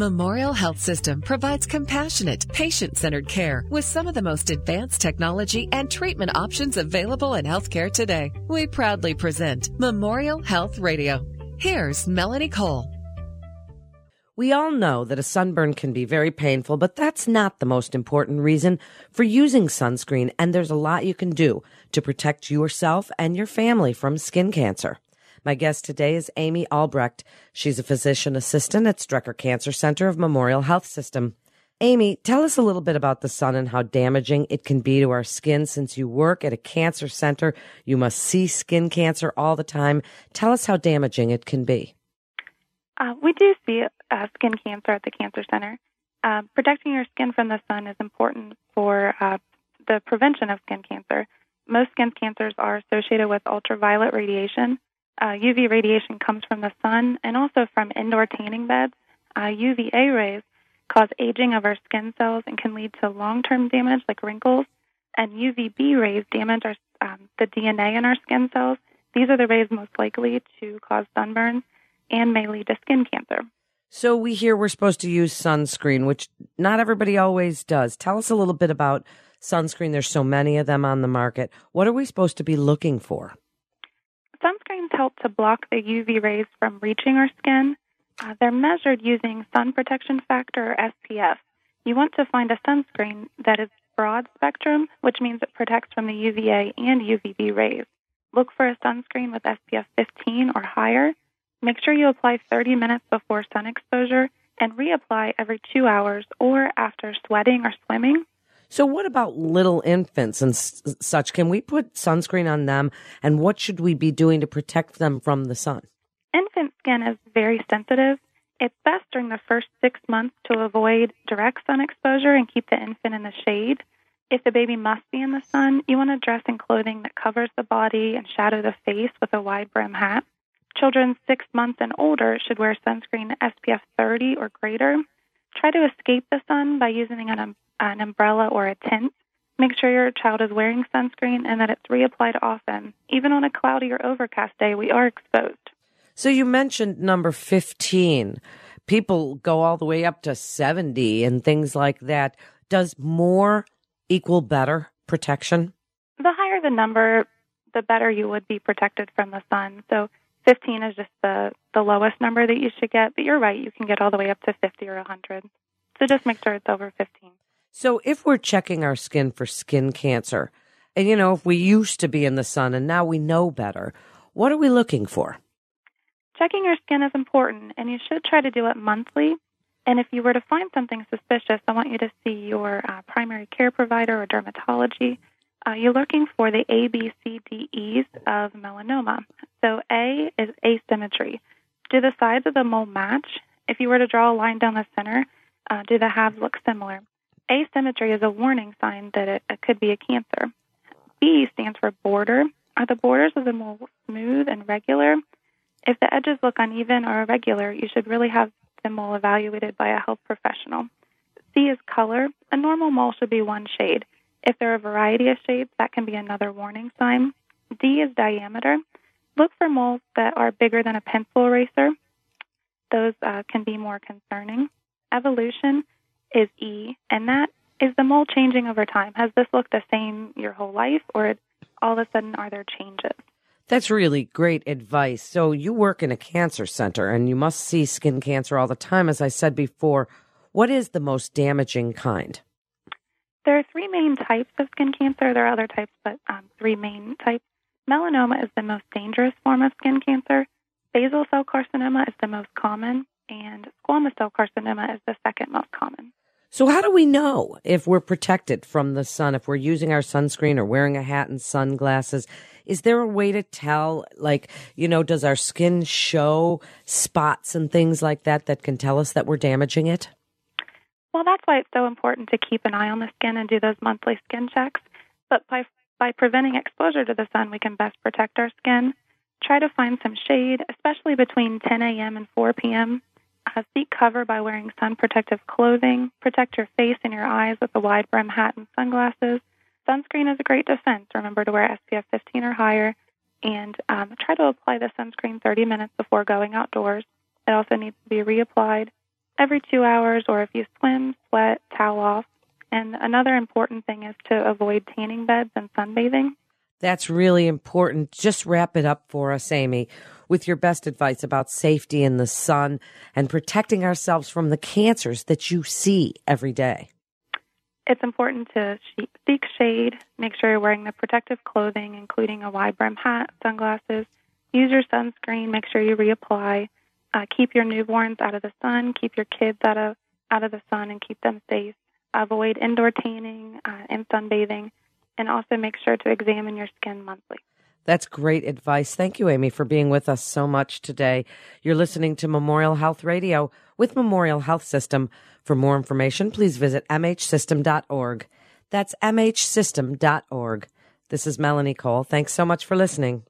Memorial Health System provides compassionate, patient centered care with some of the most advanced technology and treatment options available in healthcare today. We proudly present Memorial Health Radio. Here's Melanie Cole. We all know that a sunburn can be very painful, but that's not the most important reason for using sunscreen, and there's a lot you can do to protect yourself and your family from skin cancer. My guest today is Amy Albrecht. She's a physician assistant at Strecker Cancer Center of Memorial Health System. Amy, tell us a little bit about the sun and how damaging it can be to our skin since you work at a cancer center. You must see skin cancer all the time. Tell us how damaging it can be. Uh, we do see uh, skin cancer at the cancer center. Uh, protecting your skin from the sun is important for uh, the prevention of skin cancer. Most skin cancers are associated with ultraviolet radiation, uh, UV radiation comes from the sun and also from indoor tanning beds. Uh, UVA rays cause aging of our skin cells and can lead to long term damage like wrinkles. And UVB rays damage our, um, the DNA in our skin cells. These are the rays most likely to cause sunburns and may lead to skin cancer. So we hear we're supposed to use sunscreen, which not everybody always does. Tell us a little bit about sunscreen. There's so many of them on the market. What are we supposed to be looking for? Sunscreens help to block the UV rays from reaching our skin. Uh, they're measured using sun protection factor or SPF. You want to find a sunscreen that is broad spectrum, which means it protects from the UVA and UVB rays. Look for a sunscreen with SPF 15 or higher. Make sure you apply 30 minutes before sun exposure and reapply every two hours or after sweating or swimming. So, what about little infants and s- such? Can we put sunscreen on them? And what should we be doing to protect them from the sun? Infant skin is very sensitive. It's best during the first six months to avoid direct sun exposure and keep the infant in the shade. If the baby must be in the sun, you want to dress in clothing that covers the body and shadow the face with a wide brim hat. Children six months and older should wear sunscreen SPF 30 or greater. Try to escape the sun by using an an umbrella or a tent. Make sure your child is wearing sunscreen and that it's reapplied often. Even on a cloudy or overcast day, we are exposed. So you mentioned number 15. People go all the way up to 70 and things like that. Does more equal better protection? The higher the number, the better you would be protected from the sun. So 15 is just the, the lowest number that you should get, but you're right, you can get all the way up to 50 or 100. So just make sure it's over 15. So if we're checking our skin for skin cancer, and you know, if we used to be in the sun and now we know better, what are we looking for? Checking your skin is important, and you should try to do it monthly. And if you were to find something suspicious, I want you to see your uh, primary care provider or dermatology. Uh, you're looking for the ABCDEs of melanoma. So A is asymmetry. Do the sides of the mole match? If you were to draw a line down the center, uh, do the halves look similar? Asymmetry is a warning sign that it, it could be a cancer. B stands for border. Are the borders of the mole smooth and regular? If the edges look uneven or irregular, you should really have the mole evaluated by a health professional. C is color. A normal mole should be one shade. If there are a variety of shades, that can be another warning sign. D is diameter. Look for moles that are bigger than a pencil eraser. Those uh, can be more concerning. Evolution is E, and that is the mole changing over time. Has this looked the same your whole life, or all of a sudden are there changes? That's really great advice. So you work in a cancer center and you must see skin cancer all the time. As I said before, what is the most damaging kind? There are three main types of skin cancer. There are other types, but um, three main types. Melanoma is the most dangerous form of skin cancer. Basal cell carcinoma is the most common, and squamous cell carcinoma is the second most common. So, how do we know if we're protected from the sun, if we're using our sunscreen or wearing a hat and sunglasses? Is there a way to tell, like, you know, does our skin show spots and things like that that can tell us that we're damaging it? Well, that's why it's so important to keep an eye on the skin and do those monthly skin checks. But by, by preventing exposure to the sun, we can best protect our skin. Try to find some shade, especially between 10 a.m. and 4 p.m. Uh, seek cover by wearing sun protective clothing. Protect your face and your eyes with a wide brim hat and sunglasses. Sunscreen is a great defense. Remember to wear SPF 15 or higher. And um, try to apply the sunscreen 30 minutes before going outdoors. It also needs to be reapplied every two hours, or if you swim, sweat, towel off. And another important thing is to avoid tanning beds and sunbathing. That's really important. Just wrap it up for us, Amy, with your best advice about safety in the sun and protecting ourselves from the cancers that you see every day. It's important to seek shade, make sure you're wearing the protective clothing, including a wide brim hat, sunglasses. Use your sunscreen, make sure you reapply. Uh, keep your newborns out of the sun, keep your kids out of, out of the sun, and keep them safe. Avoid indoor tanning uh, and sunbathing and also make sure to examine your skin monthly. That's great advice. Thank you, Amy, for being with us so much today. You're listening to Memorial Health Radio with Memorial Health System. For more information, please visit mhsystem.org. That's mhsystem.org. This is Melanie Cole. Thanks so much for listening.